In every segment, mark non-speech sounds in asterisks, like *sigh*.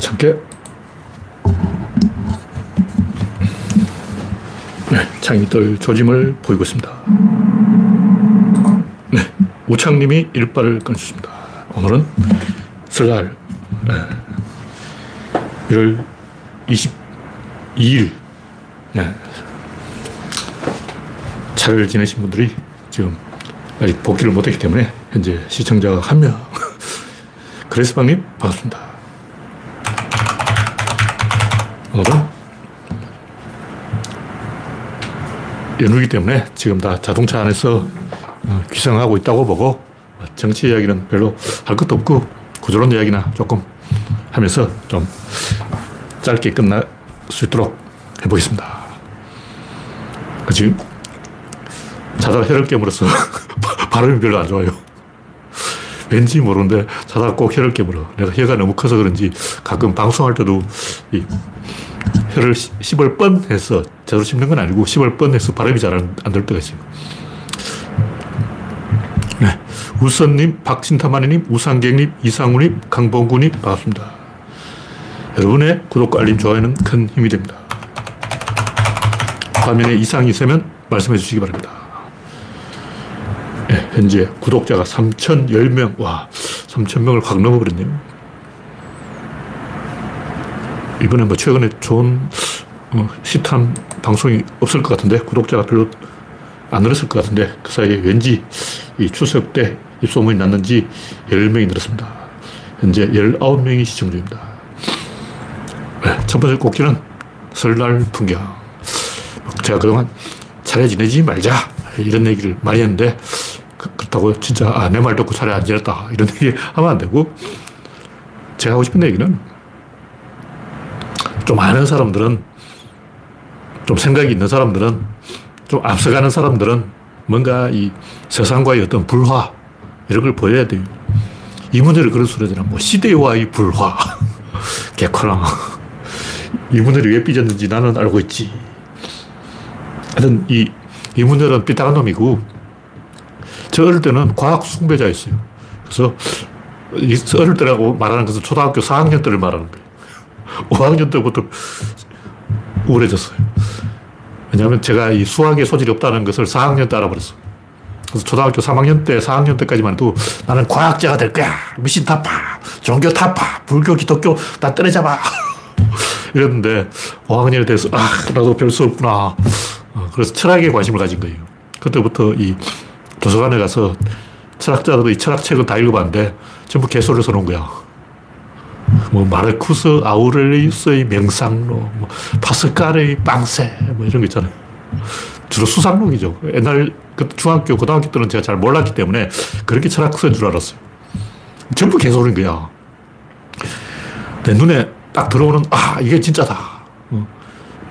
참게. 네, 창이들 조짐을 보이고 있습니다. 네, 우창님이 일발을 끊으셨습니다. 오늘은 설날 네, 1월 22일 네, 잘 지내신 분들이 지금 아직 복귀를 못했기 때문에 현재 시청자가 한 명. *laughs* 그레스방님 반갑습니다. 오늘은 연휴이기 때문에 지금 다 자동차 안에서 어, 귀성하고 있다고 보고 정치 이야기는 별로 할 것도 없고 구조론 이야기나 조금 하면서 좀 짧게 끝날 수 있도록 해보겠습니다. 지금 자다가 혀를 깨물어서 *laughs* 발음이 별로 안 좋아요. 왠지 모르는데 자다가 꼭 혀를 깨물어. 내가 혀가 너무 커서 그런지 가끔 방송할 때도 이 혀를 씹을 뻔 해서 제대로 씹는 건 아니고 씹을 뻔 해서 발음이 잘 안 될 때가 있어요. 네. 우선님, 박신타마니님, 우상객님, 이상우님, 강봉구님, 반갑습니다. 여러분의 구독과 알림, 좋아요는 큰 힘이 됩니다. 화면에 이상이 있으면 말씀해 주시기 바랍니다. 네, 현재 구독자가 3,010명, 와, 3,000명을 확 넘어버렸네요. 이번에 뭐 최근에 좋은 어, 시탄 방송이 없을 것 같은데, 구독자가 별로 안 늘었을 것 같은데, 그 사이에 왠지 이 추석 때 입소문이 났는지 10명이 늘었습니다. 현재 19명이 시청 중입니다. 네, 첫 번째 꼭지는 설날 풍경. 제가 그동안 차례 지내지 말자. 이런 얘기를 많이 했는데, 그, 그렇다고 진짜, 아, 내 말 듣고 차례 안 지냈다. 이런 *laughs* 얘기 하면 안 되고, 제가 하고 싶은 얘기는 좀 아는 사람들은, 좀 생각이 있는 사람들은, 좀 앞서가는 사람들은 뭔가 이 세상과의 어떤 불화, 이런 걸 보여야 돼요. 이문열이 그런 소리 하잖아. 뭐, 시대와의 불화. *laughs* 개코랑. *laughs* 이문열이 왜 삐졌는지 나는 알고 있지. 하여튼, 이, 이문열은 삐딱한 놈이고, 저 어릴 때는 과학 숭배자였어요. 그래서, 어릴 때라고 말하는 것은 초등학교 4학년 때를 말하는 거예요. 5학년 때부터 우울해졌어요. 왜냐하면 제가 이 수학에 소질이 없다는 것을 4학년 때 알아버렸어. 그래서 초등학교 3학년 때, 4학년 때까지만 해도 나는 과학자가 될 거야. 미신 타파, 종교 타파, 불교, 기독교 다 때려잡아. *laughs* 이랬는데 5학년이 돼서 아, 나도 별 수 없구나. 어, 그래서 철학에 관심을 가진 거예요. 그때부터 이 도서관에 가서 철학자들도 이 철학책을 다 읽어봤는데 전부 개소리를 써놓은 거야. 뭐 마르쿠스 아우렐리우스의 명상로, 뭐 파스칼의 빵세, 뭐 이런 거 있잖아요. 주로 수상록이죠. 옛날 그 중학교, 고등학교 때는 제가 잘 몰랐기 때문에 그렇게 철학서인 줄 알았어요. 전부 개소리인 거야. 내 눈에 딱 들어오는, 아, 이게 진짜다. 어.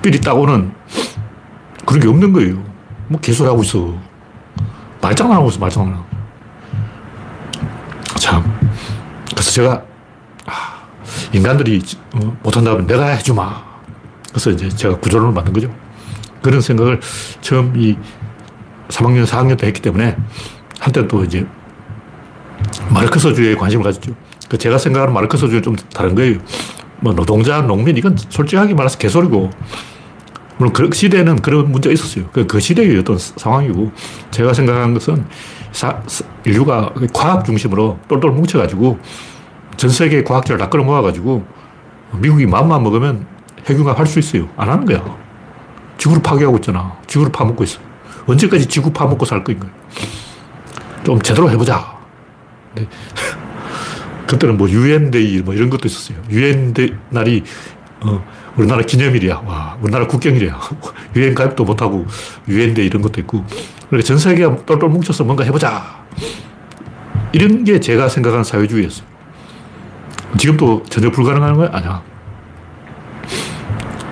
삘이 딱 오는 그런 게 없는 거예요. 뭐 개소리 하고 있어. 말장난하고 있어, 말장난. 참. 그래서 제가, 아, 인간들이 어, 못한다면 내가 해주마. 그래서 이제 제가 구조론을 만든 거죠. 그런 생각을 처음 이 3학년, 4학년 때 했기 때문에 한때 또 이제 마르크스주의에 관심을 가졌죠. 그 제가 생각하는 마르크스주의는 좀 다른 거예요. 뭐 노동자, 농민 이건 솔직하게 말해서 개소리고 물론 그 시대에는 그런 문제가 있었어요. 그, 그 시대의 어떤 상황이고 제가 생각한 것은 사, 인류가 과학 중심으로 똘똘 뭉쳐가지고 전 세계 과학자를 다 끌어모아가지고 미국이 마음만 먹으면 핵융합 할 수 있어요. 안 하는 거야. 지구를 파괴하고 있잖아. 지구를 파먹고 있어. 언제까지 지구 파먹고 살 거인 거야. 좀 제대로 해보자. 네. *laughs* 그때는 뭐 유엔데이 뭐 이런 것도 있었어요. 유엔데 날이 어, 우리나라 기념일이야. 와, 우리나라 국경일이야. *laughs* 유엔 가입도 못하고 유엔데 이런 것도 있고. 그러니까 전 세계가 똘똘 뭉쳐서 뭔가 해보자. 이런 게 제가 생각하는 사회주의였어요. 지금도 전혀 불가능한 거야? 아니야.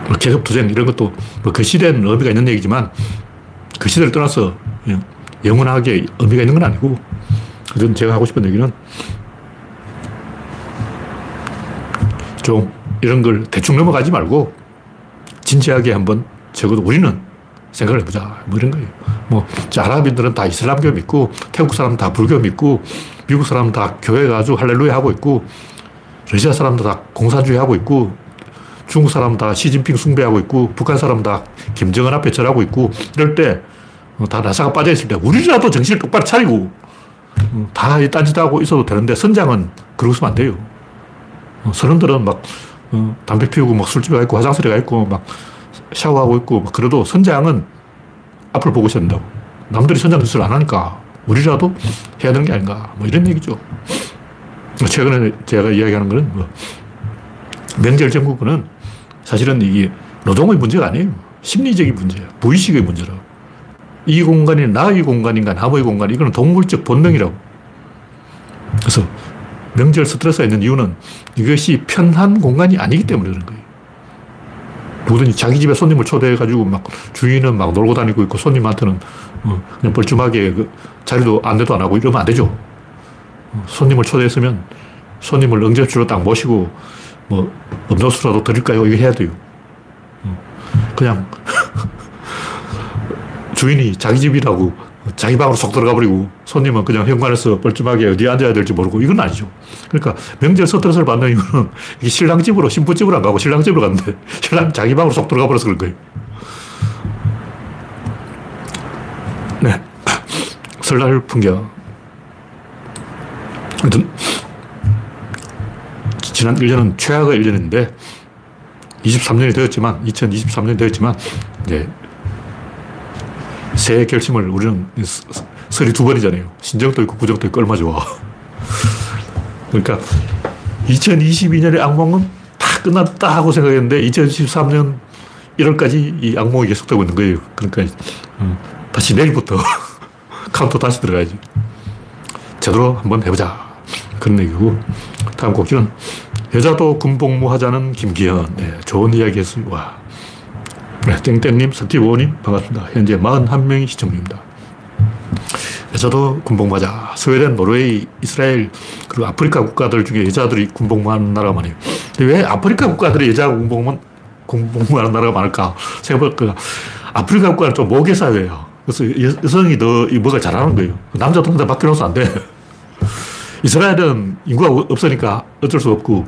뭐 계급투쟁 이런 것도 뭐그 시대에는 의미가 있는 얘기지만 그 시대를 떠나서 영원하게 의미가 있는 건 아니고 그래서 제가 하고 싶은 얘기는 좀 이런 걸 대충 넘어가지 말고 진지하게 한번 적어도 우리는 생각을 해보자. 뭐 이런 거예요. 뭐, 아랍인들은 다 이슬람교 믿고, 태국 사람은 다 불교 믿고, 미국 사람은 다 교회 가지고 할렐루야 하고 있고, 러시아 사람도 다 공산주의 하고 있고, 중국 사람 다 시진핑 숭배하고 있고, 북한 사람 다 김정은 앞에 절하고 있고, 이럴 때, 어, 다 나사가 빠져있을 때, 우리라도 정신을 똑바로 차리고, 어, 다 딴짓하고 있어도 되는데, 선장은 그러고 있으면 안 돼요. 어, 서른들은 막, 담배 피우고 막 술집에 가 있고, 화장실에 가 있고, 막 샤워하고 있고, 막 그래도 선장은 앞을 보고 있어야 된다고. 남들이 선장 짓을 안 하니까, 우리라도 해야 되는 게 아닌가. 뭐 이런 얘기죠. 최근에 제가 이야기하는 거는 뭐 명절 정부군은 사실은 이게 노동의 문제가 아니에요. 심리적인 문제야. 무의식의 문제라. 이 공간이 나의 공간인가 남의 공간 이거는 동물적 본능이라고. 그래서 명절 스트레스가 있는 이유는 이것이 편한 공간이 아니기 때문에 그런 거예요. 누구든지 자기 집에 손님을 초대해가지고 막 주인은 막 놀고 다니고 있고 손님한테는 어, 그냥 뻘쭘하게 그 자리도 안내도 안 하고 이러면 안 되죠. 어, 손님을 초대했으면 손님을 응접실로 딱 모시고 뭐 음료수라도 드릴까요? 이거 해야 돼요. 어, 그냥 *laughs* 주인이 자기 집이라고 자기 방으로 쏙 들어가 버리고 손님은 그냥 현관에서 뻘쭘하게 어디 앉아야 될지 모르고 이건 아니죠. 그러니까 명절 스트레스를 받는 이유는 신랑 집으로 신부 집으로 안 가고 신랑 집으로 갔는데 신랑 자기 방으로 쏙 들어가 버려서 그런 거예요. 네. 설날 풍경. 아무튼, 지난 1년은 최악의 1년인데, 23년이 되었지만, 2023년이 되었지만, 이제, 새해 결심을 우리는 설이 두 번이잖아요. 신정도 있고 구정도 있고 얼마 좋아. *laughs* 그러니까, 2022년의 악몽은 다 끝났다 하고 생각했는데, 2023년 1월까지 이 악몽이 계속되고 있는 거예요. 그러니까, 음, 다시 내일부터 *laughs* 카운트 다시 들어가야지. 제대로 한번 해보자. 그런 얘기고. 다음 꼭지는 여자도 군복무 하자는 김기현. 네, 좋은 이야기 했습니다. 와. 네, 땡땡님, 서티브님 반갑습니다. 현재 41명이 시청 중입니다. 여자도 군복무하자. 스웨덴, 노르웨이, 이스라엘, 그리고 아프리카 국가들 중에 여자들이 군복무하는 나라가 많아요. 왜 아프리카 국가들이 여자 군복무, 군복무하는 나라가 많을까 생각해보니까 아프리카 국가는 좀 모계사회예요. 그래서 여 성이 더 뭐가 잘하는 거예요. 남자도 혼자 바뀌어서 안 돼. *laughs* 이스라엘은 인구가 없으니까 어쩔 수 없고.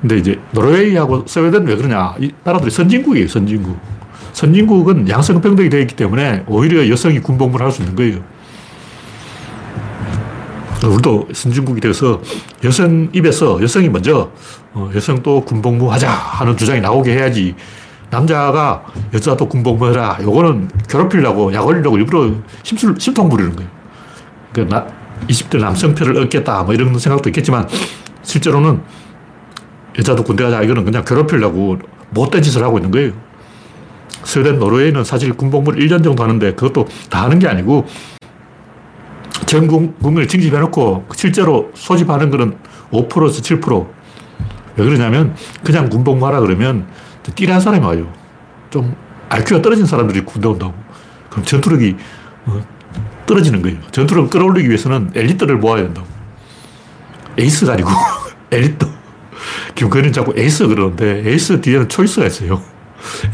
근데 이제 노르웨이하고 스웨덴은 왜 그러냐. 이 나라들이 선진국이에요, 선진국. 선진국은 양성평등이 되어 있기 때문에 오히려 여성이 군복무를 할 수 있는 거예요. 우리도 선진국이 돼서 여성 입에서 여성이 먼저 어, 여성도 군복무 하자 하는 주장이 나오게 해야지 남자가 여자도 군복무해라. 요거는 괴롭히려고, 약 올리려고 일부러 심술, 심통 부리는 거예요. 그러니까 20대 남성표를 얻겠다. 뭐 이런 생각도 있겠지만, 실제로는 여자도 군대 가자. 이거는 그냥 괴롭히려고 못된 짓을 하고 있는 거예요. 스웨덴, 노르웨이는 사실 군복무를 1년 정도 하는데 그것도 다 하는 게 아니고, 전 국민을 징집해놓고 실제로 소집하는 거는 5%에서 7%. 왜 그러냐면, 그냥 군복무하라 그러면 띠란 사람이 와요. 좀 IQ가 떨어진 사람들이 군대 온다고. 그럼 전투력이 어, 떨어지는 거예요. 전투력을 끌어올리기 위해서는 엘리트를 모아야 된다고. 에이스가 아니고 *laughs* 엘리트. 김건희는 자꾸 에이스 그러는데 에이스 뒤에는 초이스가 있어요.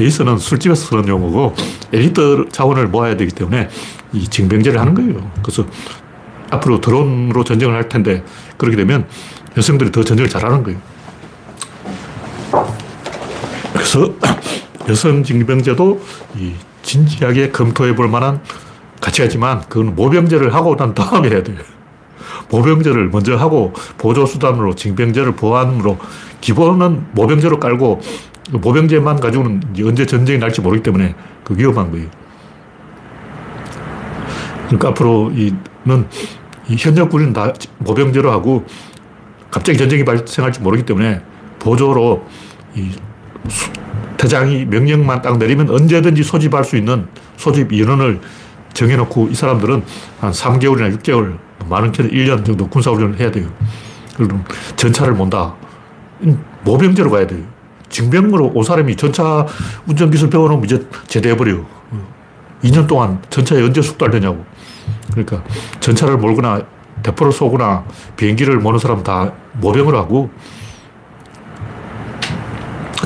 에이스는 술집에서 쓰는 용어고 엘리트 자원을 모아야 되기 때문에 이 징병제를 하는 거예요. 그래서 앞으로 드론으로 전쟁을 할 텐데 그렇게 되면 여성들이 더 전쟁을 잘하는 거예요. 그래서 *clears throat* 여성 징병제도 진지하게 검토해 볼 만한 가치가 있지만 그건 모병제를 하고 난 다음에 해야 돼요. 모병제를 먼저 하고 보조수단으로 징병제를 보완으로 기본은 모병제로 깔고 모병제만 가지고는 언제 전쟁이 날지 모르기 때문에 그 위험한 거예요. 그러니까 앞으로 이 현역 군인은 다 모병제로 하고 갑자기 전쟁이 발생할지 모르기 때문에 보조로 이 대장이 명령만 딱 내리면 언제든지 소집할 수 있는 소집 인원을 정해놓고 이 사람들은 한 3개월이나 6개월, 많은 경우 1년 정도 군사훈련을 해야 돼요. 그럼 전차를 몬다. 모병제로 가야 돼요. 징병으로 온 사람이 전차 운전기술 배워놓으면 이제 제대해버려요. 2년 동안 전차에 언제 숙달되냐고. 그러니까 전차를 몰거나 대포를 쏘거나 비행기를 모는 사람 다 모병을 하고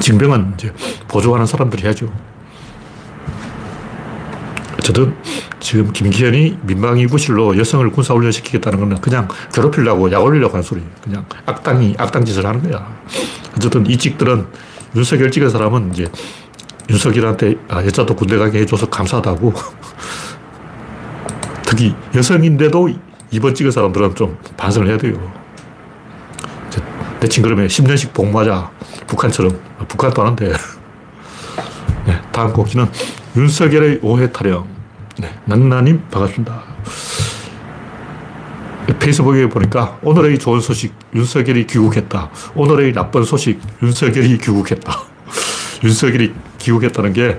징병은 이제 보조하는 사람들이 해야죠. 어쨌든 지금 김기현이 민방위 부실로 여성을 군사훈련 시키겠다는 거는 그냥 괴롭히려고 약 올리려고 하는 소리. 그냥 악당이 악당 짓을 하는 거야. 어쨌든 이 찍들은 윤석열 찍은 사람은 이제 윤석열한테 아, 여자도 군대 가게 해줘서 감사하다고. *laughs* 특히 여성인데도 이번 찍은 사람들은 좀 반성을 해야 돼요. 대칭 그러면 10년씩 복무하자. 북한처럼. 북한도 하는데. *laughs* 네, 다음 곡지는 윤석열의 오해 타령. 네, 난나님 반갑습니다. 페이스북에 보니까 오늘의 좋은 소식 윤석열이 귀국했다. 오늘의 나쁜 소식 윤석열이 귀국했다. *laughs* 윤석열이 귀국했다는 게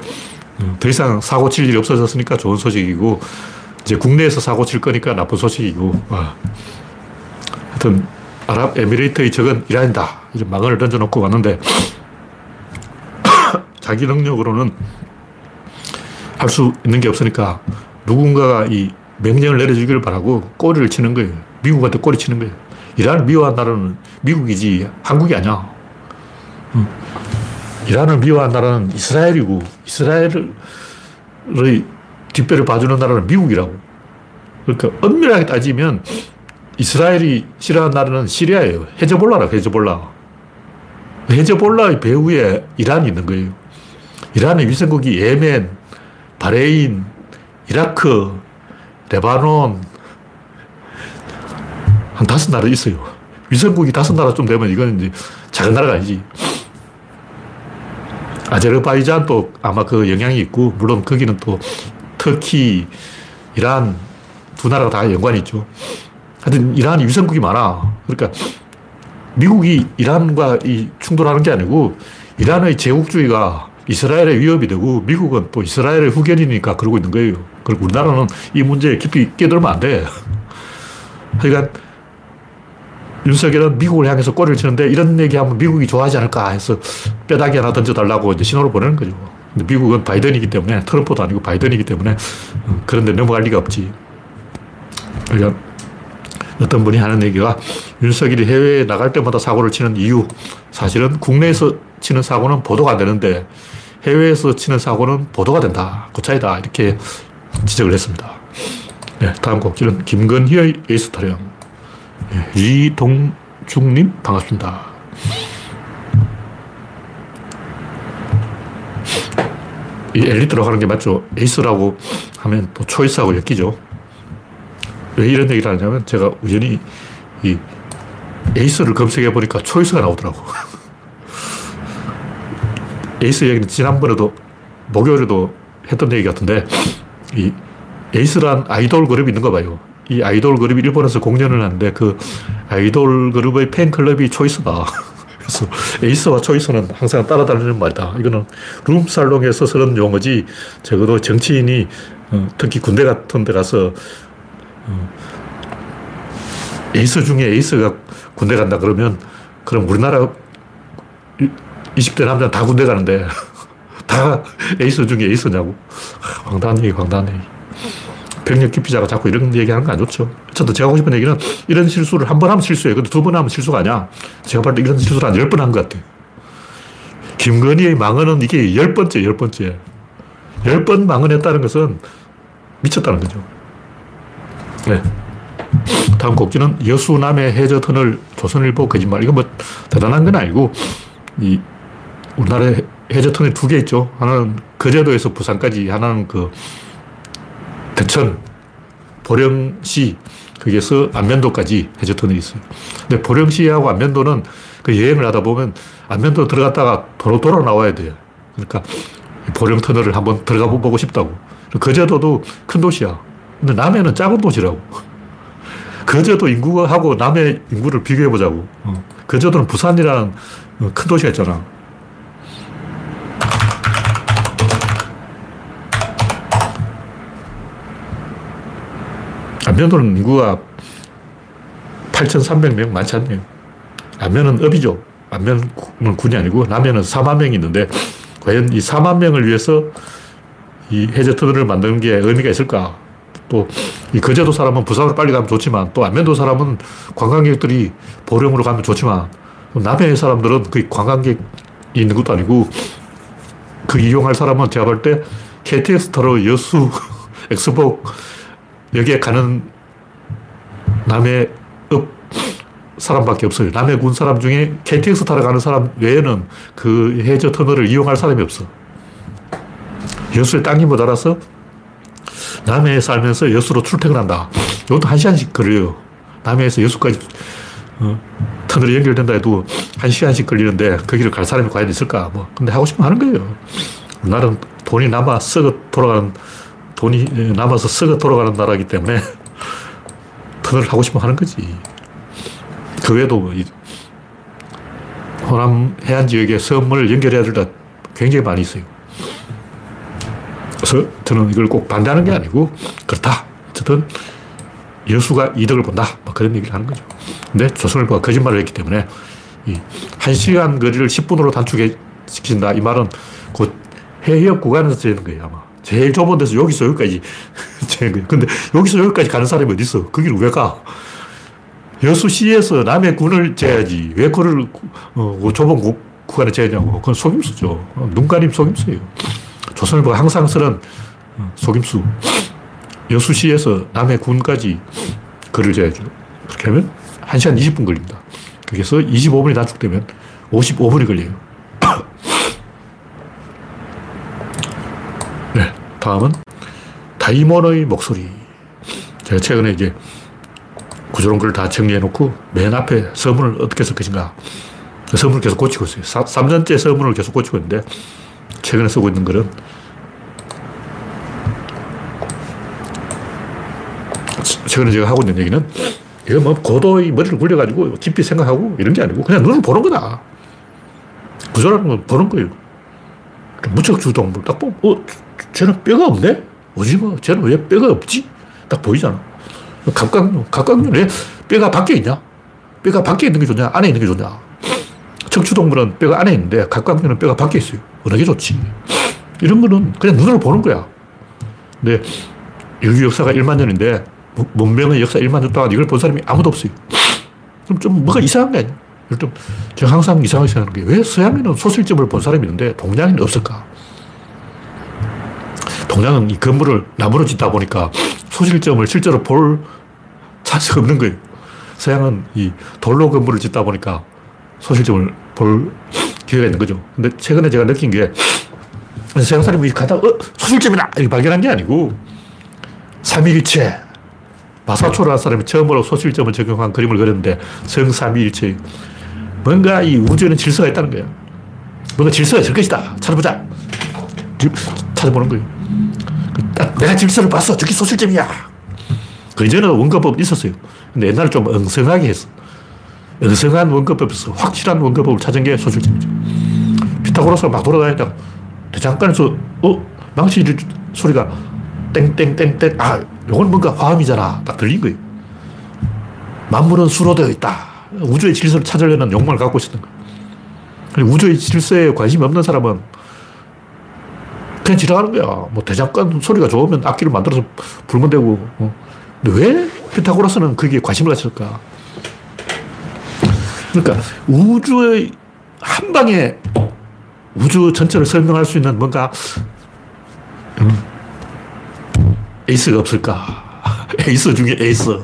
더 이상 사고 칠 일이 없어졌으니까 좋은 소식이고 이제 국내에서 사고 칠 거니까 나쁜 소식이고 아. 하여튼 아랍에미레이트의 적은 이란이다. 이런 망언을 던져놓고 왔는데 *coughs* 자기 능력으로는 할 수 있는 게 없으니까 누군가가 이 명령을 내려주기를 바라고 꼬리를 치는 거예요. 미국한테 꼬리 치는 거예요. 이란을 미워한 나라는 미국이지 한국이 아니야. 응. 이란을 미워한 나라는 이스라엘이고 이스라엘의 뒷배를 봐주는 나라는 미국이라고. 그러니까 엄밀하게 따지면 이스라엘이 싫어하는 나라는 시리아예요. 헤즈볼라라, 헤즈볼라. 헤즈볼라의 배후에 이란이 있는 거예요. 이란의 위성국이 예멘, 바레인, 이라크, 레바논, 한 다섯 나라 있어요. 위성국이 다섯 나라쯤 되면 이건 이제 작은 나라가 아니지. 아제르바이잔도 아마 그 영향이 있고, 물론 거기는 또 터키, 이란 두 나라가 다 연관이 있죠. 하여튼 이란이 위성국이 많아. 그러니까 미국이 이란과 이 충돌하는 게 아니고 이란의 제국주의가 이스라엘의 위협이 되고 미국은 또 이스라엘의 후견이니까 그러고 있는 거예요. 그리고 우리나라는 이 문제에 깊이 끼들면 안 돼. 그러니까 윤석열은 미국을 향해서 꼬리를 치는데 이런 얘기하면 미국이 좋아하지 않을까 해서 뼈다귀 하나 던져달라고 이제 신호를 보내는 거죠. 근데 미국은 바이든이기 때문에 트럼프도 아니고 바이든이기 때문에 그런데 넘어갈 리가 없지. 그러니까 어떤 분이 하는 얘기가 윤석열이 해외에 나갈 때마다 사고를 치는 이유 사실은 국내에서 치는 사고는 보도가 안 되는데 해외에서 치는 사고는 보도가 된다. 그 차이다. 이렇게 지적을 했습니다. 네, 다음 곡지는 김건희의 에이스 타령. 네, 이동중님 반갑습니다. 이 엘리트로 가는 게 맞죠. 에이스라고 하면 또 초이스하고 엮이죠. 왜 이런 얘기를 하냐면 제가 우연히 이 에이스를 검색해 보니까 초이스가 나오더라고. *laughs* 에이스 얘기는 지난번에도 목요일에도 했던 얘기 같은데 이 에이스란 아이돌 그룹이 있는 거 봐요. 이 아이돌 그룹이 일본에서 공연을 하는데 그 아이돌 그룹의 팬클럽이 초이스다. *laughs* 그래서 에이스와 초이스는 항상 따라다니는 말이다. 이거는 룸살롱에서 쓰는 용어지 적어도 정치인이 어, 특히 군대 같은 데 가서 어. 에이스 중에 에이스가 군대 간다 그러면 그럼 우리나라 20대 남자 다 군대 가는데 *laughs* 다 에이스 중에 에이스냐고. 황당한 얘기, 황당한 얘기. 병력 기피자가 자꾸 이런 얘기 하는 거 안 좋죠. 어쨌든 제가 하고 싶은 얘기는 이런 실수를 한 번 하면 실수예요. 근데 두 번 하면 실수가 아니야. 제가 봤을 때 이런 실수를 한 열 번 한 것 같아요. 김건희의 망언은 이게 열 번째, 열 번째. 열 번 망언했다는 것은 미쳤다는 거죠. 네. 다음 곡지는 여수남의 해저 터널 조선일보 거짓말. 이건 뭐 대단한 건 아니고, 이 우리나라에 해저 터널 두 개 있죠. 하나는 거제도에서 부산까지, 하나는 그 대천, 보령시, 거기에서 안면도까지 해저 터널이 있어요. 근데 보령시하고 안면도는 그 여행을 하다 보면 안면도 들어갔다가 도로 돌아 나와야 돼요. 그러니까 보령 터널을 한번 들어가 보고 싶다고. 거제도도 큰 도시야. 근데 남해는 작은 도시라고. 거제도 인구하고 남해 인구를 비교해 보자고. 어. 거제도는 부산이라는 어, 큰 도시가 있잖아. 안면도는 인구가 8,300명, 많지 않네요. 안면은 업이죠. 안면은 군이 아니고 남해는 4만 명이 있는데 과연 이 4만 명을 위해서 이 해저 터널을 만드는 게 의미가 있을까? 또 이 거제도 사람은 부산으로 빨리 가면 좋지만 또 안면도 사람은 관광객들이 보령으로 가면 좋지만 남해 사람들은 그 관광객이 있는 것도 아니고 그 이용할 사람은 제가 볼 때 KTX 타러 여수 *laughs* 엑스포역에 가는 남해읍 사람밖에 없어요. 남해군 사람 중에 KTX 타러 가는 사람 외에는 그 해저 터널을 이용할 사람이 없어. 여수에 땅이 모자라서 남해에 살면서 여수로 출퇴근한다. 이것도 한 시간씩 걸려요. 남해에서 여수까지 어, 터널이 연결된다 해도 한 시간씩 걸리는데 거기를 갈 사람이 과연 있을까? 뭐 근데 하고 싶으면 하는 거예요. 우리나라는 돈이 남아 썩어 돌아가는 돈이 남아서 썩어 돌아가는 나라이기 때문에 *laughs* 터널을 하고 싶으면 하는 거지. 그 외에도 뭐 호남 해안 지역에 섬을 연결해야 될때 굉장히 많이 있어요. 그래서 저는 이걸 꼭 반대하는 게 아니고 그렇다. 어쨌든 여수가 이득을 본다. 뭐 그런 얘기를 하는 거죠. 근데 조선일보가 거짓말을 했기 때문에 이 1시간 거리를 10분으로 단축시킨다. 이 말은 곧 해협 구간에서 되는 거예요, 아마. 제일 좁은 데서 여기서 여기까지. *laughs* 근데 여기서 여기까지 가는 사람이 어디 있어? 거기를 왜 가? 여수시에서 남의 군을 재야지. 왜 그걸 어, 그 좁은 구, 구간에 재냐고. 그건 속임수죠. 눈 가림 속임수예요. 조선일보가 항상 쓰는 어, 속임수. 여수시에서 남의 군까지 글을 재야죠. 그렇게 하면 1시간 20분 걸립니다. 그래서 25분이 단축되면 55분이 걸려요. 네, 다음은 다이몬의 목소리. 제가 최근에 이제 구조론글을 다 정리해놓고 맨 앞에 서문을 어떻게 쓸 것인가. 그 서문을 계속 고치고 있어요. 3 년째 서문을 계속 고치고 있는데 최근에 쓰고 있는 글은 최근에 제가 하고 있는 얘기는 이거 뭐 고도의 머리를 굴려가지고 깊이 생각하고 이런 게 아니고 그냥 눈을 보는 거다. 구조라는 건 보는 거예요. 무척 주동물 딱 보면, 어, 쟤는 뼈가 없네? 오징어, 쟤는 왜 뼈가 없지? 딱 보이잖아. 각각류, 각각류 왜 뼈가 밖에 있냐? 뼈가 밖에 있는 게 좋냐? 안에 있는 게 좋냐? 척추동물은 뼈가 안에 있는데 각각류는 뼈가 밖에 있어요. 어느 게 좋지? 이런 거는 그냥 눈으로 보는 거야. 근데 인류 역사가 1만 년인데 문명의 역사 1만 년 동안 이걸 본 사람이 아무도 없어요. 그럼 좀 뭐가 이상한 게 아니야. 좀 제가 항상 이상하게 생각하는 게 왜 서양에는 소실점을 본 사람이 있는데 동양에는 없을까? 동양은 이 건물을 나무로 짓다 보니까 소실점을 실제로 볼 찬스가 없는 거예요. 서양은 이 돌로 건물을 짓다 보니까 소실점을 볼 기회가 있는 거죠. 근데 최근에 제가 느낀 게 서양 사람이 가다 어, 소실점이다! 이렇게 발견한 게 아니고 삼위일체 마사초라는 사람이 처음으로 소실점을 적용한 그림을 그렸는데 성삼위일체 뭔가 이 우주에는 질서가 있다는 거예요. 뭔가 질서가 있을 것이다. 찾아보자. 찾아보는 거예요. 내가 질서를 봤어. 저게 소실점이야. 그 이전에는 원가법 있었어요. 근데 옛날에 좀 엉성하게 했어. 엉성한 원가법에서 확실한 원가법을 찾은 게 소실점이죠. 피타고라스가 막 돌아다니다가 대장간에서 어? 망치 소리가 땡땡땡땡 아 이건 뭔가 화음이잖아. 딱 들린 거예요. 만물은 수로 되어 있다. 우주의 질서를 찾으려는 욕망을 갖고 있었던 거예요. 우주의 질서에 관심이 없는 사람은 그냥 지나가는 거야. 뭐 대장간 소리가 좋으면 악기를 만들어서 불면 되고. 어. 근데 왜 피타고라스는 거기에 관심을 가졌을까? 그러니까 우주의 한 방에 우주 전체를 설명할 수 있는 뭔가 음, 에이스가 없을까? *laughs* 에이스 중에 에이스.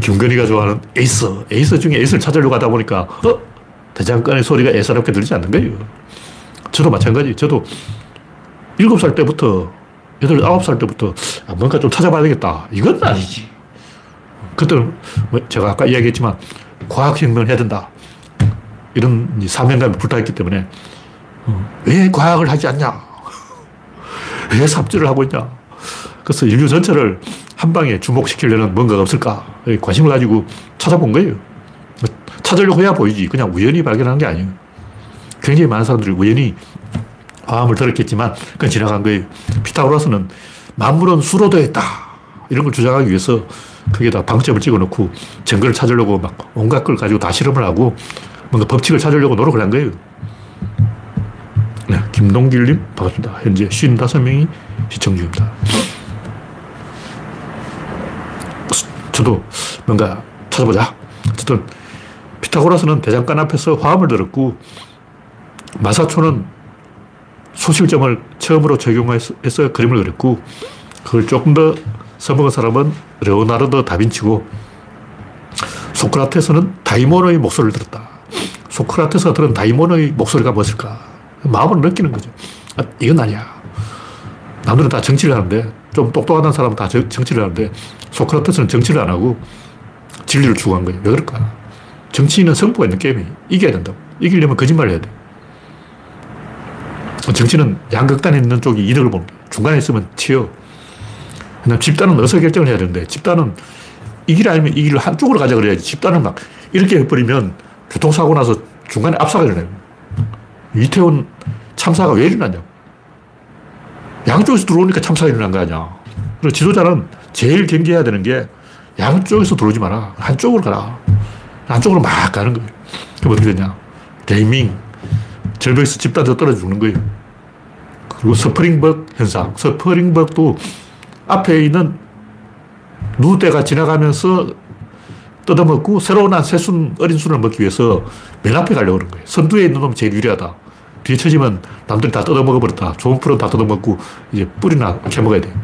김건희가 좋아하는 에이스. 에이스 중에 에이스를 찾으려고 하다 보니까, 어? 대장간의 소리가 예사롭게 들리지 않는 거예요. 저도 마찬가지. 저도 7살 때부터, 8, 9살 때부터 아, 뭔가 좀 찾아봐야 되겠다. 이건 아니지. 그때는 뭐 제가 아까 이야기했지만 과학혁명을 해야 된다. 이런 사명감이 불타있기 때문에 어, 왜 과학을 하지 않냐? *laughs* 왜 삽질을 하고 있냐? 그래서 인류 전체를 한 방에 주목시키려는 뭔가가 없을까? 관심을 가지고 찾아본 거예요. 찾으려고 해야 보이지. 그냥 우연히 발견한 게 아니에요. 굉장히 많은 사람들이 우연히 화음을 들었겠지만 그건 지나간 거예요. 피타고라스는 만물은 수로 되어 있다. 이런 걸 주장하기 위해서 거기에다 방점을 찍어 놓고 증거를 찾으려고 막 온갖 걸 가지고 다 실험을 하고 뭔가 법칙을 찾으려고 노력을 한 거예요. 네, 김동길님 반갑습니다. 현재 55명이 시청 중입니다. 저도 뭔가 찾아보자. 어쨌든 피타고라스는 대장간 앞에서 화음을 들었고 마사초는 소실점을 처음으로 적용해서 그림을 그렸고 그걸 조금 더 써먹은 사람은 레오나르도 다빈치고 소크라테스는 다이몬의 목소리를 들었다. 소크라테스가 들은 다이몬의 목소리가 무엇일까? 마음을 느끼는 거죠. 아, 이건 아니야. 남들은 다 정치를 하는데 좀 똑똑한 사람은 다 정치를 하는데 소크라테스는 정치를 안 하고 진리를 추구한 거예요. 왜 그럴까? 정치인은 승부가 있는 게임이 이겨야 된다고. 이기려면 거짓말을 해야 돼. 정치는 양극단에 있는 쪽이 이득을 보는 거예요. 중간에 있으면 튀어. 집단은 어서 결정을 해야 되는데 집단은 이길 아니면 이길 한쪽으로 가자 그래야지. 집단은 막 이렇게 해버리면 교통사고 나서 중간에 압사가 일어나요. 이태원 참사가 왜 일어났냐. 양쪽에서 들어오니까 참사가 일어난 거 아니야. 그리고 지도자는 제일 경계해야 되는 게 양쪽에서 들어오지 마라. 한쪽으로 가라. 한쪽으로 막 가는 거예요. 그럼 어떻게 되냐. 레밍. 절벽에서 집단에서 떨어져 죽는 거예요. 그리고 스프링벅 현상. 스프링벅도 앞에 있는 누 떼가 지나가면서 뜯어먹고 새로 난 새순, 어린 순을 먹기 위해서 맨 앞에 가려고 그런 거예요. 선두에 있는 놈이 제일 유리하다. 뒤에 쳐지면 남들이 다 뜯어먹어버렸다. 좋은 풀은 다 뜯어먹고 이제 뿌리나 캐먹어야 돼.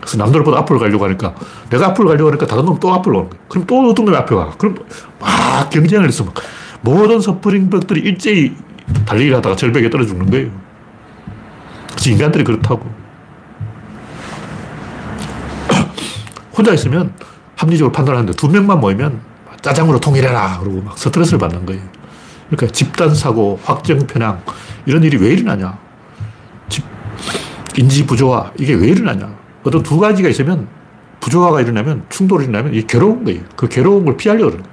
그래서 남들보다 앞으로 가려고 하니까 내가 앞으로 가려고 하니까 다른 놈 또 앞으로 오는 거야. 그럼 또 어떤 놈이 앞에 가. 그럼 막 경쟁을 해서 막 모든 서프링 벽들이 일제히 달리기를 하다가 절벽에 떨어 죽는 거예요. 그래서 인간들이 그렇다고. *clears throat* 혼자 있으면 합리적으로 판단하는데 두 명만 모이면 짜장으로 통일해라. 그러고 막 스트레스를 받는 거예요. 그러니까 집단사고, 확정편향, 이런 일이 왜 일어나냐. 집, 인지 부조화, 이게 왜 일어나냐. 어떤 두 가지가 있으면 부조화가 일어나면 충돌이 일어나면 이게 괴로운 거예요. 그 괴로운 걸 피하려고 그러는 거예요.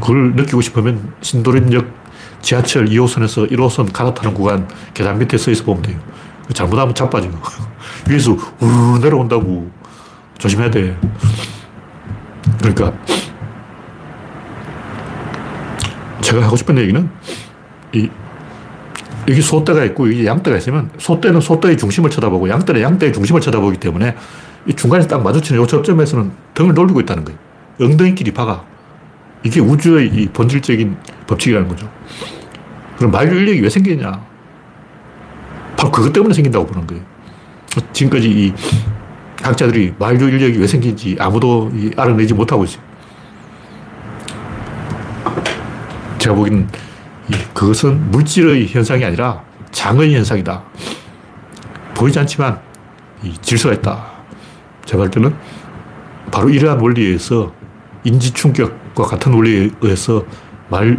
그걸 느끼고 싶으면 신도림역 지하철 2호선에서 1호선 갈아타는 구간 계단 밑에 서 있어 보면 돼요. 잘못하면 자빠지고. *laughs* 위에서 우르르 내려온다고. 조심해야 돼. 그러니까 제가 하고 싶은 얘기는 이 여기 소대가 있고 여기 양대가 있으면 소대는 소대의 중심을 쳐다보고 양대는 양대의 중심을 쳐다보기 때문에 이 중간에 딱 마주치는 이 접점에서는 등을 돌리고 있다는 거예요. 엉덩이끼리 박아. 이게 우주의 이 본질적인 법칙이라는 거죠. 그럼 만류 인력이 왜 생기냐? 바로 그것 때문에 생긴다고 보는 거예요. 지금까지 이 학자들이 만류 인력이 왜 생긴지 아무도 알아내지 못하고 있어요. 제가 보기에는 그것은 물질의 현상이 아니라 장의 현상이다. 보이지 않지만 질서가 있다. 제가 볼 때는 바로 이러한 원리에 의해서 인지 충격과 같은 원리에 의해서 말,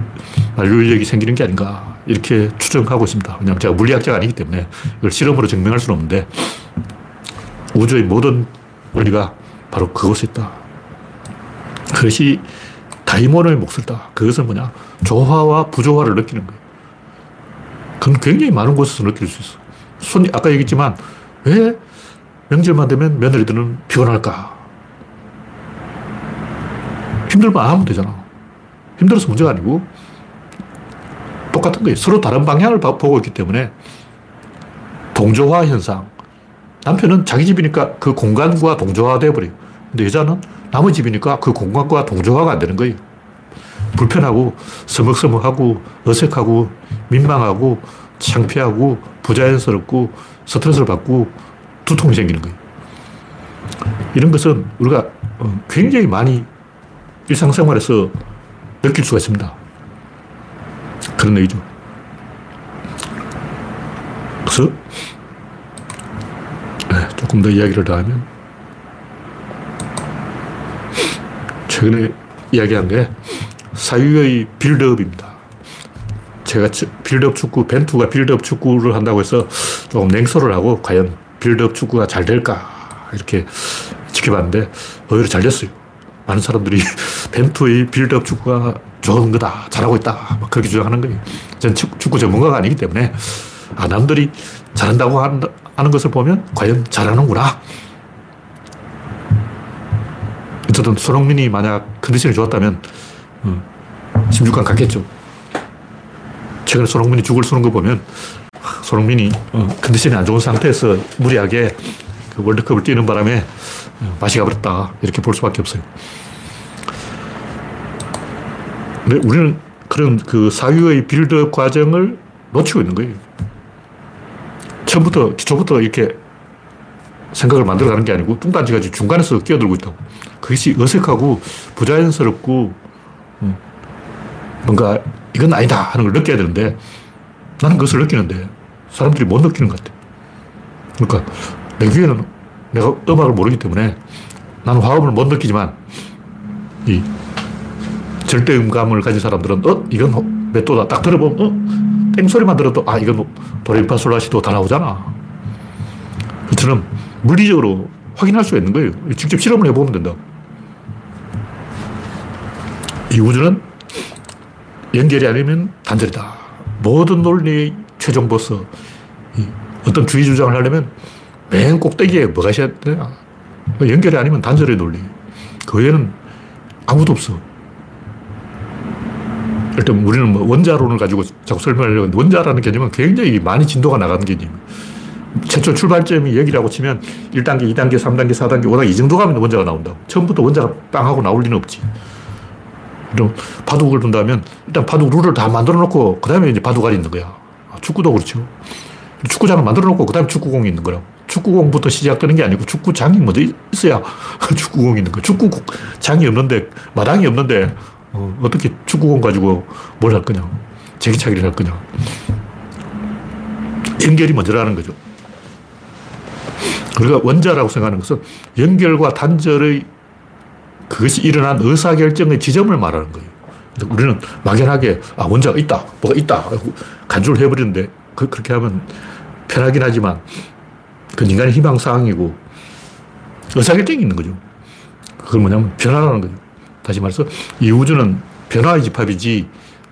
만류인력이 생기는 게 아닌가. 이렇게 추정하고 있습니다. 왜냐하면 제가 물리학자가 아니기 때문에 이걸 실험으로 증명할 수는 없는데 우주의 모든 원리가 바로 그것에 있다. 그것이 다이몬의 목소리다. 그것은 뭐냐? 조화와 부조화를 느끼는 거예요. 그건 굉장히 많은 곳에서 느낄 수 있어. 손, 아까 얘기했지만, 왜 명절만 되면 며느리들은 피곤할까? 힘들면 안 하면 되잖아. 힘들어서 문제가 아니고, 똑같은 거예요. 서로 다른 방향을 보고 있기 때문에, 동조화 현상. 남편은 자기 집이니까 그 공간과 동조화 되어버려요. 근데 여자는 남의 집이니까 그 공간과 동조화가 안 되는 거예요. 불편하고 서먹서먹하고 어색하고 민망하고 창피하고 부자연스럽고 스트레스를 받고 두통이 생기는 거예요. 이런 것은 우리가 어, 굉장히 많이 일상생활에서 느낄 수가 있습니다. 그런 얘기죠. 그래서 네, 조금 더 이야기를 더 하면 최근에 이야기한 게 사유의 build-up입니다. 제가 빌드업 축구, 벤투가 빌드업 축구를 한다고 해서 조금 냉소를 하고 과연 빌드업 축구가 잘 될까 이렇게 지켜봤는데 오히려 잘 됐어요. 많은 사람들이 벤투의 빌드업 축구가 좋은 거다, 잘하고 있다, 막 그렇게 주장하는 거예요. 전 축구 전문가가 아니기 때문에 아, 남들이 잘한다고 하는 것을 보면 과연 잘하는구나. 어쨌든 손흥민이 만약 컨디션이 좋았다면 16강 어, 갔겠죠. 최근에 손흥민이 죽을 쏘는 거 보면 손흥민이 어, 컨디션이 안 좋은 상태에서 무리하게 그 월드컵을 뛰는 바람에 어, 맛이 가버렸다. 이렇게 볼 수밖에 없어요. 근데 우리는 그런 그 사유의 빌드업 과정을 놓치고 있는 거예요. 처음부터, 기초부터 이렇게 생각을 만들어 가는 게 아니고 뚱딴지가 중간에서 끼어들고 있다고. 그것이 어색하고 부자연스럽고 음, 뭔가 이건 아니다 하는 걸 느껴야 되는데 나는 그것을 느끼는데 사람들이 못 느끼는 것 같아. 그러니까 내 귀에는 내가 음악을 모르기 때문에 나는 화음을 못 느끼지만 이 절대 음감을 가진 사람들은 어? 이건 몇 도다. 딱 들어보면 어? 땡소리만 들어도 아 이건 도레미파솔라시도 다 나오잖아. 그처럼 물리적으로 확인할 수가 있는 거예요. 직접 실험을 해보면 된다. 이 우주는 연결이 아니면 단절이다. 모든 논리의 최종 보스. 어떤 주의 주장을 하려면 맨 꼭대기에 뭐가 있어야 되냐. 연결이 아니면 단절의 논리. 그 외에는 아무도 없어. 일단 우리는 뭐 원자론을 가지고 자꾸 설명하려고 하는데 원자라는 개념은 굉장히 많이 진도가 나가는 개념. 최초 출발점이 여기라고 치면 1단계, 2단계, 3단계, 4단계, 5단계 이 정도 가면 원자가 나온다고. 처음부터 원자가 빵 하고 나올 리는 없지. 그럼 바둑을 둔다면 일단 바둑 룰을 다 만들어 놓고 그 다음에 이제 바둑알이 있는 거야. 아, 축구도 그렇죠. 축구장을 만들어 놓고 그 다음에 축구공이 있는 거라고. 축구공부터 시작되는 게 아니고 축구장이 먼저 있어야 *laughs* 축구공이 있는 거야. 축구장이 없는데, 마당이 없는데 어, 떻게 축구공 가지고 뭘 할 거냐. 제기차기를 할 거냐. 연결이 먼저라는 거죠. 우리가 원자라고 생각하는 것은 연결과 단절의 그것이 일어난 의사결정의 지점을 말하는 거예요. 우리는 막연하게, 아, 원자가 있다, 뭐가 있다, 간주를 해버리는데, 그, 그렇게 하면 편하긴 하지만, 그 인간의 희망사항이고, 의사결정이 있는 거죠. 그건 뭐냐면 변화라는 거죠. 다시 말해서, 이 우주는 변화의 집합이지,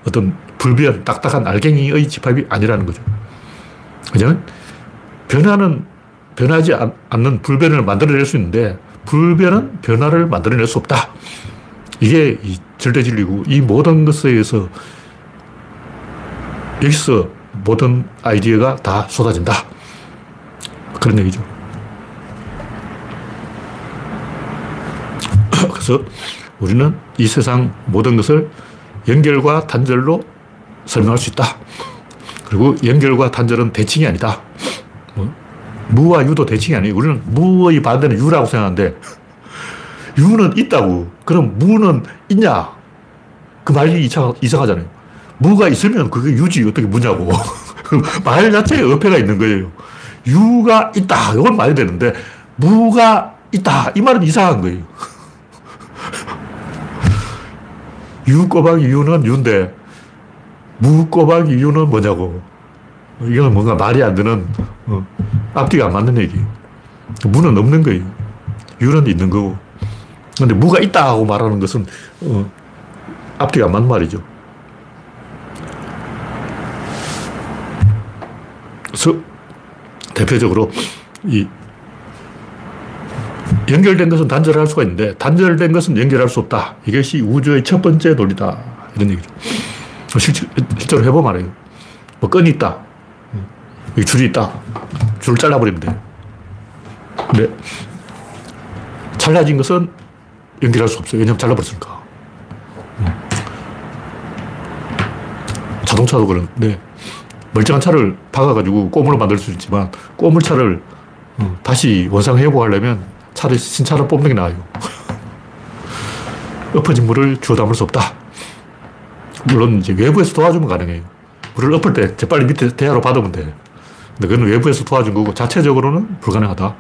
어떤 불변, 딱딱한 알갱이의 집합이 아니라는 거죠. 왜냐면, 변화는 변하지 않는 불변을 만들어낼 수 있는데, 불변은 변화를 만들어낼 수 없다. 이게 절대 진리고 이 모든 것에 의해서 여기서 모든 아이디어가 다 쏟아진다. 그런 얘기죠. *clears throat* 그래서 우리는 이 세상 모든 것을 연결과 단절로 설명할 수 있다. 그리고 연결과 단절은 대칭이 아니다. 뭐 무와 유도 대칭이 아니에요. 우리는 무의 반대는 유라고 생각하는데 유는 있다고. 그럼 무는 있냐? 그 말이 이상, 이상하잖아요. 무가 있으면 그게 유지 어떻게 무냐고. *laughs* 말 자체에 어폐가 있는 거예요. 유가 있다. 이건 말이 되는데 무가 있다. 이 말은 이상한 거예요. 유 꼬박이 유는 유인데 무 꼬박이 유는 뭐냐고. 이건 뭔가 말이 안 되는 어, 앞뒤가 안 맞는 얘기. 무는 없는 거예요. 유는 있는 거고. 근데 무가 있다 고 말하는 것은 어, 앞뒤가 안 맞는 말이죠. 그래서 대표적으로 이 연결된 것은 단절할 수가 있는데 단절된 것은 연결할 수 없다. 이것이 우주의 첫 번째 논리다. 이런 얘기죠. 실제, 실제로 해보면 알아요. 뭐 끈이 있다. 줄이 있다. 줄을 잘라버리면 돼. 근데 잘라진 것은 연결할 수 없어요. 왜냐면 잘라버렸으니까. 음. 자동차도 그런데 멀쩡한 차를 박아가지고 꼬물로 만들 수 있지만 꼬물차를 어, 다시 원상회복하려면 차를 신차를 뽑는 게 나아요. *laughs* 엎어진 물을 주워 담을 수 없다. 물론 이제 외부에서 도와주면 가능해요. 물을 엎을 때 재빨리 밑에 대야로 받으면 돼. 근데 그건 외부에서 도와준 거고 자체적으로는 불가능하다.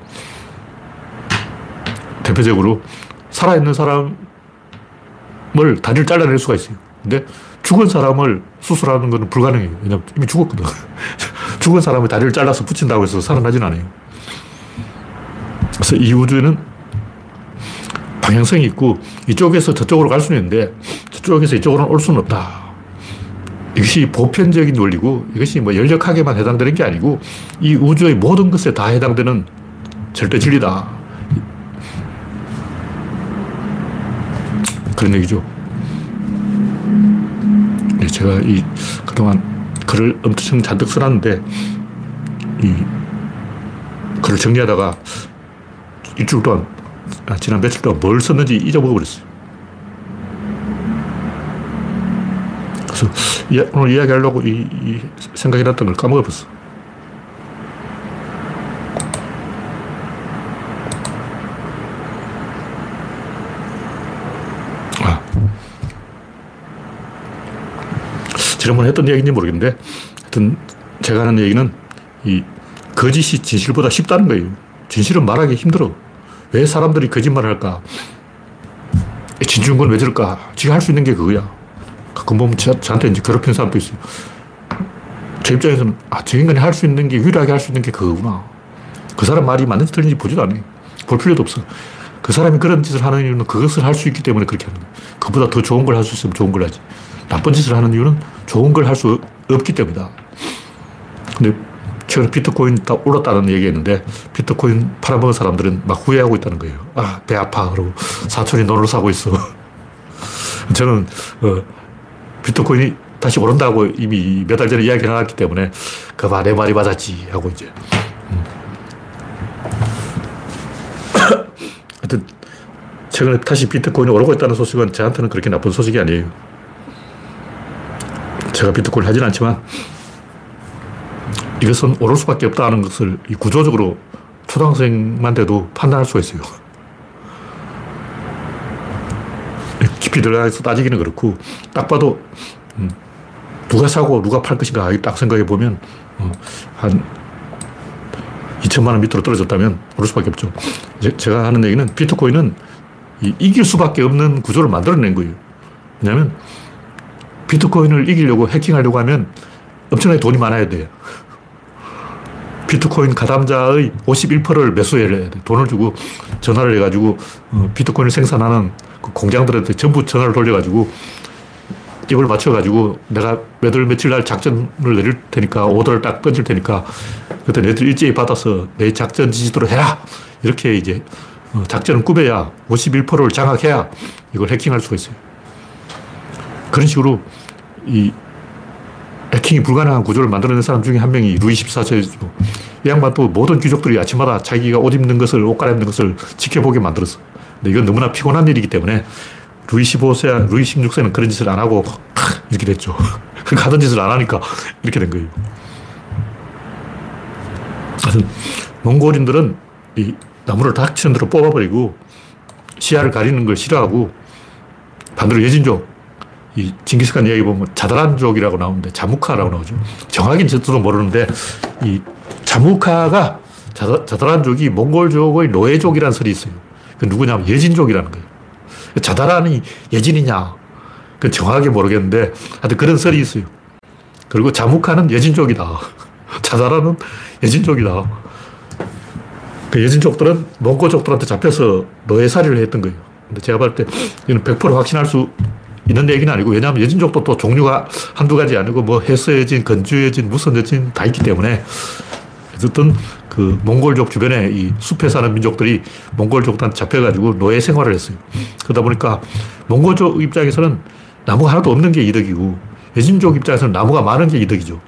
대표적으로 살아있는 사람을 다리를 잘라낼 수가 있어요. 근데 죽은 사람을 수술하는 건 불가능해요. 왜냐면 이미 죽었거든. *laughs* 죽은 사람을 다리를 잘라서 붙인다고 해서 살아나진 않아요. 그래서 이 우주에는 방향성이 있고 이쪽에서 저쪽으로 갈 수는 있는데 저쪽에서 이쪽으로는 올 수는 없다. 이것이 보편적인 원리고 이것이 뭐 열역학에만 해당되는 게 아니고 이 우주의 모든 것에 다 해당되는 절대 진리다. 그런 얘기죠. 네, 제가 이 그동안 글을 엄청 잔뜩 써놨는데 이 글을 정리하다가 일주일 동안, 아, 지난 며칠 동안 뭘 썼는지 잊어먹어버렸어요. 그래서 예, 오늘 이야기하려고 이, 이 생각이 났던 걸 까먹어버렸어. 아. 지난번에 했던 이야기인지 모르겠는데, 하여튼 제가 하는 얘기는 이 거짓이 진실보다 쉽다는 거예요. 진실은 말하기 힘들어. 왜 사람들이 거짓말을 할까? 진중권 왜 저럴까? 지가 할 수 있는 게 그거야. 가끔 보면 저, 한테 이제 괴롭히는 사람도 있어요. 제 입장에서는, 아, 저 인간이 할 수 있는 게, 유일하게 할 수 있는 게 그거구나. 그 사람 말이 맞는지 틀린지 보지도 않아요. 볼 필요도 없어. 그 사람이 그런 짓을 하는 이유는 그것을 할 수 있기 때문에 그렇게 하는 거예요. 그보다 더 좋은 걸 할 수 있으면 좋은 걸 하지. 나쁜 짓을 하는 이유는 좋은 걸 할 수 없기 때문이다. 근데 최근에 비트코인 딱 올랐다는 얘기했는데 비트코인 팔아먹은 사람들은 막 후회하고 있다는 거예요. 아, 배 아파. 그러고 사촌이 돈을 사고 있어. *laughs* 저는 어, 비트코인이 다시 오른다고 이미 몇 달 전에 이야기 해놨기 때문에 그봐 내 말이 맞았지 하고 이제 음. *coughs* 하여튼 최근에 다시 비트코인이 오르고 있다는 소식은 저한테는 그렇게 나쁜 소식이 아니에요. 제가 비트코인 하진 않지만 이것은 오를 수밖에 없다는 것을 구조적으로 초등학생만 돼도 판단할 수가 있어요. 깊이 들어가서 따지기는 그렇고, 딱 봐도, 음, 누가 사고 누가 팔 것인가 딱 생각해 보면, 어, 한 2천만 원 밑으로 떨어졌다면 오를 수밖에 없죠. 제가 하는 얘기는 비트코인은 이길 수밖에 없는 구조를 만들어낸 거예요. 왜냐하면 비트코인을 이기려고 해킹하려고 하면 엄청나게 돈이 많아야 돼요. 비트코인 가담자의 51%를 매수해야 돼. 돈을 주고 전화를 해가지고 어, 비트코인을 생산하는 그 공장들한테 전부 전화를 돌려가지고 입을 맞춰가지고 내가 몇월 며칠 날 작전을 내릴 테니까 오더를 딱 던질 테니까 그때 너희들 일제히 받아서 내 작전 지시대로 해라. 이렇게 이제 어, 작전을 꾸며야 51%를 장악해야 이걸 해킹할 수가 있어요. 그런 식으로 이 해킹이 불가능한 구조를 만들어낸 사람 중에 한 명이 루이 14세죠. 이 양반도 모든 귀족들이 아침마다 자기가 옷 입는 것을, 옷 갈아입는 것을 지켜보게 만들었어. 근데 이건 너무나 피곤한 일이기 때문에 루이 15세, 루이 16세는 그런 짓을 안 하고 이렇게 됐죠. *laughs* 그러니까 하던 짓을 안 하니까 이렇게 된 거예요. 몽골인들은 이 나무를 닥치는 대로 뽑아버리고 시야를 가리는 걸 싫어하고 반대로 예진족, 이 징기스칸 이야기 보면 자다란족이라고 나오는데 자무카라고 나오죠. 정확히는 저도 모르는데 이 자무카가 자다, 자다란족이 몽골족의 노예족이라는 설이 있어요. 그 누구냐면 예진족이라는 거예요. 자다란이 예진이냐? 그 정확하게 모르겠는데 하여튼 그런 설이 있어요. 그리고 자무카는 예진족이다. *laughs* 자다란은 예진족이다. 그 예진족들은 몽골족들한테 잡혀서 노예살이를 했던 거예요. 근데 제가 봤을 때 이는 100% 확신할 수 있는 얘기는 아니고, 왜냐하면 여진족도 또 종류가 한두 가지 아니고, 뭐 해서 여진, 건주 여진, 무선 여진 다 있기 때문에, 어쨌든 그 몽골족 주변에 이 숲에 사는 민족들이 몽골족한테 잡혀가지고 노예 생활을 했어요. 그러다 보니까 몽골족 입장에서는 나무가 하나도 없는 게 이득이고, 여진족 입장에서는 나무가 많은 게 이득이죠.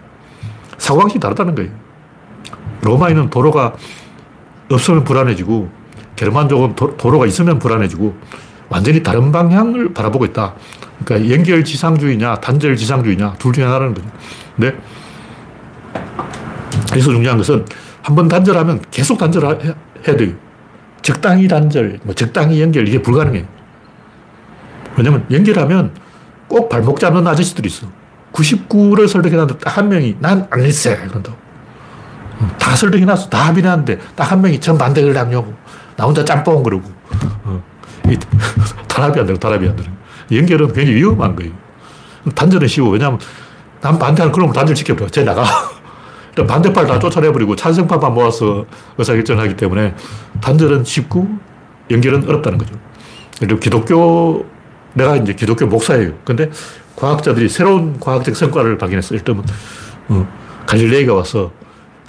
사고방식이 다르다는 거예요. 로마인은 도로가 없으면 불안해지고, 게르만족은 도, 로가 있으면 불안해지고, 완전히 다른 방향을 바라보고 있다. 그러니까 연결 지상주의냐, 단절 지상주의냐, 둘 중에 하나라는 거죠. 근데 여기서 중요한 것은 한 번 단절하면 계속 단절해야 돼요. 적당히 단절, 뭐 적당히 연결, 이게 불가능해요. 왜냐면 연결하면 꼭 발목 잡는 아저씨들이 있어. 99를 설득해놨는데 딱 한 명이 난 안 했어. 그런다고. 다 설득해놨어. 다 합의했는데 딱 한 명이 전반대를 하냐고. 나 혼자 짬뽕 그러고. 어. *laughs* 단합이 안 되고 단합이 안 되는 연결은 굉장히 위험한 거예요. 단절은 쉬워. 왜냐하면 난 반대하는 그놈을 단절 시켜버려. 쟤 나가. *laughs* 반대파를 다 쫓아내버리고 찬성파만 모아서 의사결정하기 때문에 단절은 쉽고 연결은 어렵다는 거죠. 그리고 기독교, 내가 이제 기독교 목사예요. 근데 과학자들이 새로운 과학적 성과를 발견했어. 일단, 어, 갈릴레이가 와서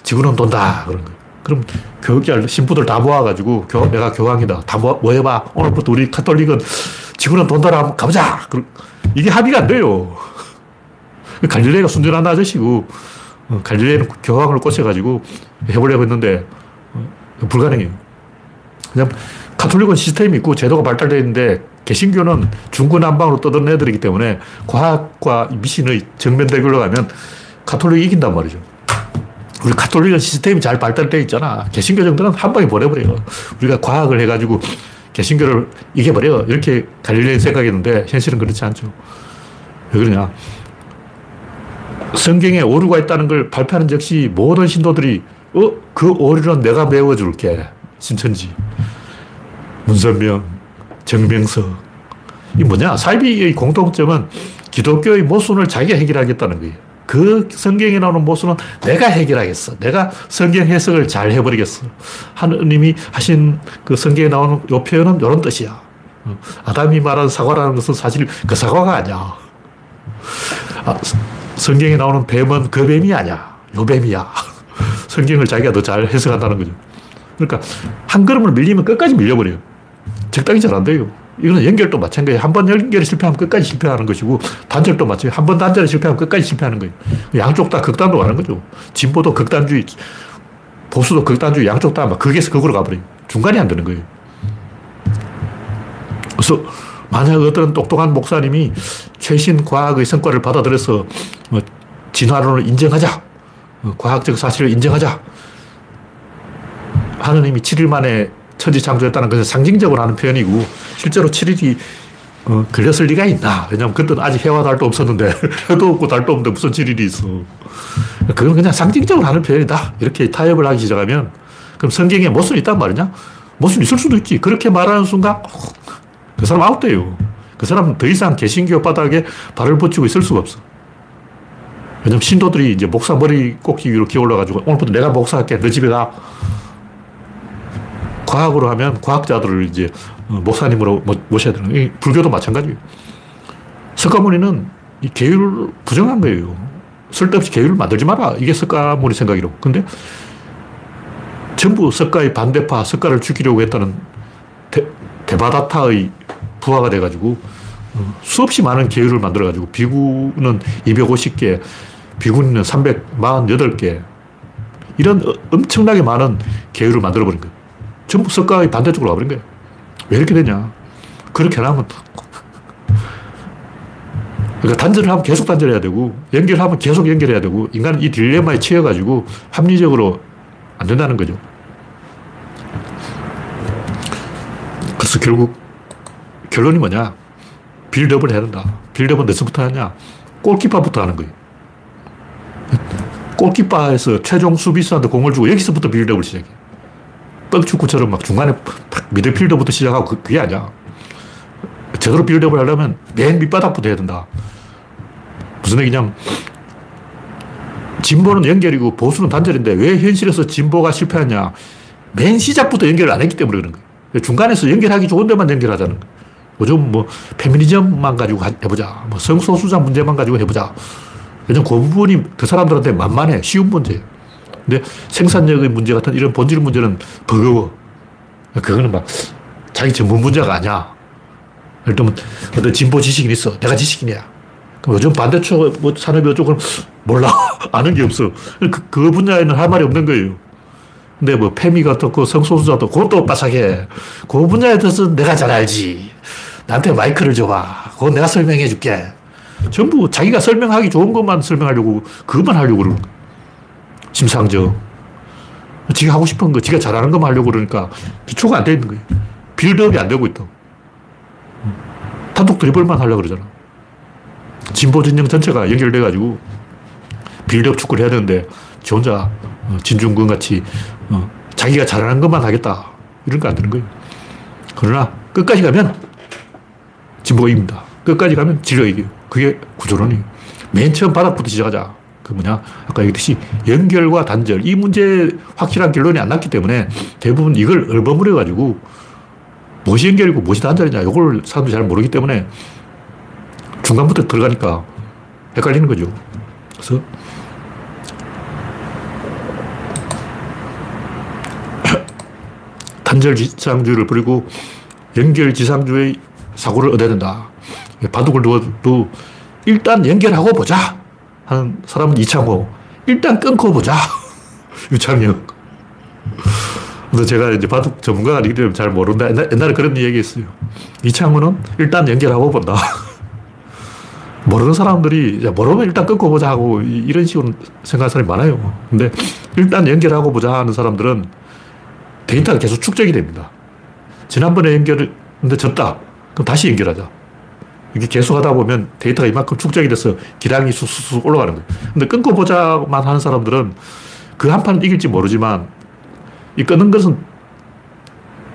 지구는 돈다. 그런 거예요. 그럼 교육자 신부들 다 모아가지고 교, 내가 교황이다. 다 모아, 모여봐. 오늘부터 우리 카톨릭은 지구는 돈다라 한번 가보자. 이게 합의가 안 돼요. *laughs* 갈릴레이가 순전한 아저씨고 어, 갈릴레이는 교황을 꽂혀가지고 해보려고 했는데 어, 불가능해요. 그냥 카톨릭은 시스템이 있고 제도가 발달되어 있는데 개신교는 중구난방으로 떠든 애들이기 때문에 과학과 미신의 정면 대결로 가면 카톨릭이 이긴단 말이죠. 우리 카톨릭은 시스템이 잘 발달되어 있잖아. 개신교 정도는 한 방에 보내버려요. 우리가 과학을 해가지고 개신교를 이겨버려. 이렇게 갈릴레이 생각했는데 현실은 그렇지 않죠. 왜 그러냐. 성경에 오류가 있다는 걸 발표하는 즉시 모든 신도들이 어? 그 오류는 내가 메워줄게. 신천지. 문선명, 정명석. 이 뭐냐? 사이비의 공통점은 기독교의 모순을 자기가 해결하겠다는 거예요. 그 성경에 나오는 모순은 내가 해결하겠어. 내가 성경 해석을 잘 해버리겠어. 하느님이 하신 그 성경에 나오는 요 표현은 이런 뜻이야. 어, 아담이 말한 사과라는 것은 사실 그 사과가 아니야. 아, 성경에 나오는 뱀은 그 뱀이 아니야. 요 뱀이야. *laughs* 성경을 자기가 더 잘 해석한다는 거죠. 그러니까 한 걸음을 밀리면 끝까지 밀려버려요. 적당히 잘 안 돼요. 이거는 연결도 마찬가지예요. 한 번 연결이 실패하면 끝까지 실패하는 것이고 단절도 마찬가지예요. 한 번 단절이 실패하면 끝까지 실패하는 거예요. 양쪽 다 극단으로 가는 거죠. 진보도 극단주의, 보수도 극단주의, 양쪽 다 막 극에서 극으로 가버려요. 중간이 안 되는 거예요. 그래서 만약 어떤 똑똑한 목사님이 최신 과학의 성과를 받아들여서 뭐 진화론을 인정하자. 어, 과학적 사실을 인정하자. 하느님이 7일 만에 천지 창조했다는 것은 상징적으로 하는 표현이고 실제로 7일이 어, 걸렸을 리가 있나. 왜냐면 그때는 아직 해와 달도 없었는데 *laughs* 해도 없고 달도 없는데 무슨 7일이 있어. 그건 그냥 상징적으로 하는 표현이다. 이렇게 타협을 하기 시작하면 그럼 성경에 모순이 있단 말이냐? 모순이 있을 수도 있지. 그렇게 말하는 순간 그 사람 아웃돼요. 그 사람은 더 이상 개신교 바닥에 발을 붙이고 있을 수가 없어. 왜냐면 신도들이 이제 목사 머리 꼭지 위로 기어올라가지고 오늘부터 내가 목사할게. 너 집에 가. 과학으로 하면 과학자들을 이제 어, 목사님으로 모셔야 되는 거예요. 불교도 마찬가지예요. 석가모니는 이 계율을 부정한 거예요. 쓸데없이 계율을 만들지 마라. 이게 석가모니 생각이라고. 근데 전부 석가의 반대파, 석가를 죽이려고 했다는 대, 대바다타의 부하가 돼가지고 어, 수없이 많은 계율을 만들어가지고 비구는 250개, 비구니는 348개 이런 엄청나게 많은 계율을 만들어버린 거예요. 전부 석가의 반대쪽으로 가버린 거예요. 왜 이렇게 되냐. 그렇게 하면 그러니까 단절을 하면 계속 단절해야 되고 연결하면 계속 연결해야 되고 인간은 이 딜레마에 치여가지고 합리적으로 안 된다는 거죠. 그래서 결국 결론이 뭐냐? 빌드업을 해야 된다. 빌드업은 어디서부터 하냐? 골키퍼부터 하는 거예요. 골키퍼에서 최종 수비수한테 공을 주고 여기서부터 빌드업을 시작해. 뻥축구처럼 막 중간에 미드필더부터 시작하고 그, 그게 아니야. 제대로 빌드업을 하려면 맨 밑바닥부터 해야 된다. 무슨 얘기냐면 진보는 연결이고 보수는 단절인데 왜 현실에서 진보가 실패하냐. 맨 시작부터 연결을 안 했기 때문에 그런 거예요. 중간에서 연결하기 좋은 데만 연결하자는 거예요. 요즘 뭐 페미니즘만 가지고 해보자. 뭐 성소수자 문제만 가지고 해보자. 왜냐면 그 부분이 그 사람들한테 만만해. 쉬운 문제예요. 근데 생산력의 문제 같은 이런 본질 문제는 버거워. 그거는 막 자기 전문 분야가 아니야. 예를 들면 어떤 진보 지식인 있어. 내가 지식인이야. 그럼 요즘 반대쪽 뭐 산업 이쪽은 몰라. *laughs* 아는 게 없어. 그, 그 분야에는 할 말이 없는 거예요. 근데 뭐 페미가 어떻고 성소수자도 그것도 빠삭해. 그 분야에 대해서 내가 잘 알지. 나한테 마이크를 줘봐. 그건 내가 설명해 줄게. 전부 자기가 설명하기 좋은 것만 설명하려고, 그것만 하려고 그러는 거야. 심상정. 지가 하고 싶은 거, 지가 잘하는 것만 하려고 그러니까 기초가 안 돼 있는 거예요. 빌드업이 안 되고 있다. 단독 드리블만 하려고 그러잖아. 진보 진영 전체가 연결돼가지고 빌드업 축구를 해야 되는데 지 혼자 어, 진중권 같이 어, 자기가 잘하는 것만 하겠다. 이런 거 안 되는 거예요. 그러나 끝까지 가면 진보가 이깁니다. 끝까지 가면 진로가 이겨요. 그게 구조론이에요. 맨 처음 바닥부터 시작하자. 그 뭐냐. 아까 얘기했듯이 연결과 단절. 이 문제 확실한 결론이 안 났기 때문에 대부분 이걸 얼버무려가지고 무엇이 연결이고 무엇이 단절이냐. 이걸 사람들이 잘 모르기 때문에 중간부터 들어가니까 헷갈리는 거죠. 그래서 *coughs* 단절 지상주의를 버리고 연결 지상주의 사고를 얻어야 된다. 바둑을 두어도 일단 연결하고 보자. 하는 사람은 이창호. 일단 끊고 보자. *laughs* 유창혁. 그래서 제가 이제 바둑 전문가가 아니기 때문에 잘 모른다. 옛날, 옛날 에 그런 얘기 했어요. 이창호는 일단 연결하고 본다. *laughs* 모르는 사람들이 모르면 일단 끊고 보자 하고 이런 식으로 생각하는 사람이 많아요. 근데 일단 연결하고 보자 하는 사람들은 데이터가 계속 축적이 됩니다. 지난번에 연결했는데 졌다. 그럼 다시 연결하자. 이게 계속 하다 보면 데이터가 이만큼 축적이 돼서 기량이 쑥쑥 올라가는 거예요. 근데 끊고 보자만 하는 사람들은 그 한 판은 이길지 모르지만 이 끊는 것은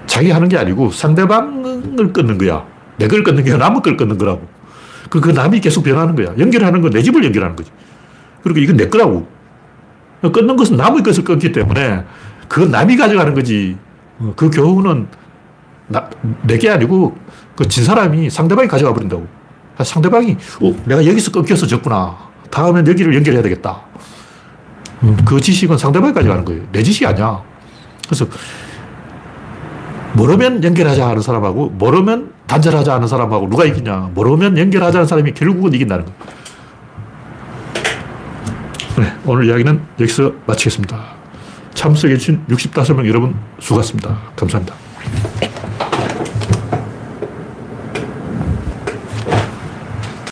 자기 하는 게 아니고 상대방을 끊는 거야. 내 걸 끊는 게 남의 걸 끊는 거라고. 그, 그 남이 계속 변하는 거야. 연결하는 건 내 집을 연결하는 거지. 그리고 이건 내 거라고. 끊는 것은 남의 것을 끊기 때문에 그건 남이 가져가는 거지. 어, 그 교훈은 내게 아니고 그 진 사람이 상대방이 가져가 버린다고. 상대방이, 어, 내가 여기서 끊겨서 졌구나. 다음엔 여기를 연결해야 되겠다. 음, 그 지식은 상대방이 가져가는 거예요. 내 지식이 아니야. 그래서 모르면 연결하자 하는 사람하고 모르면 단절하자 하는 사람하고 누가 이기냐. 모르면 연결하자 하는 사람이 결국은 이긴다는 거예요. 네, 오늘 이야기는 여기서 마치겠습니다. 참석해주신 65명 여러분 수고하셨습니다. 감사합니다.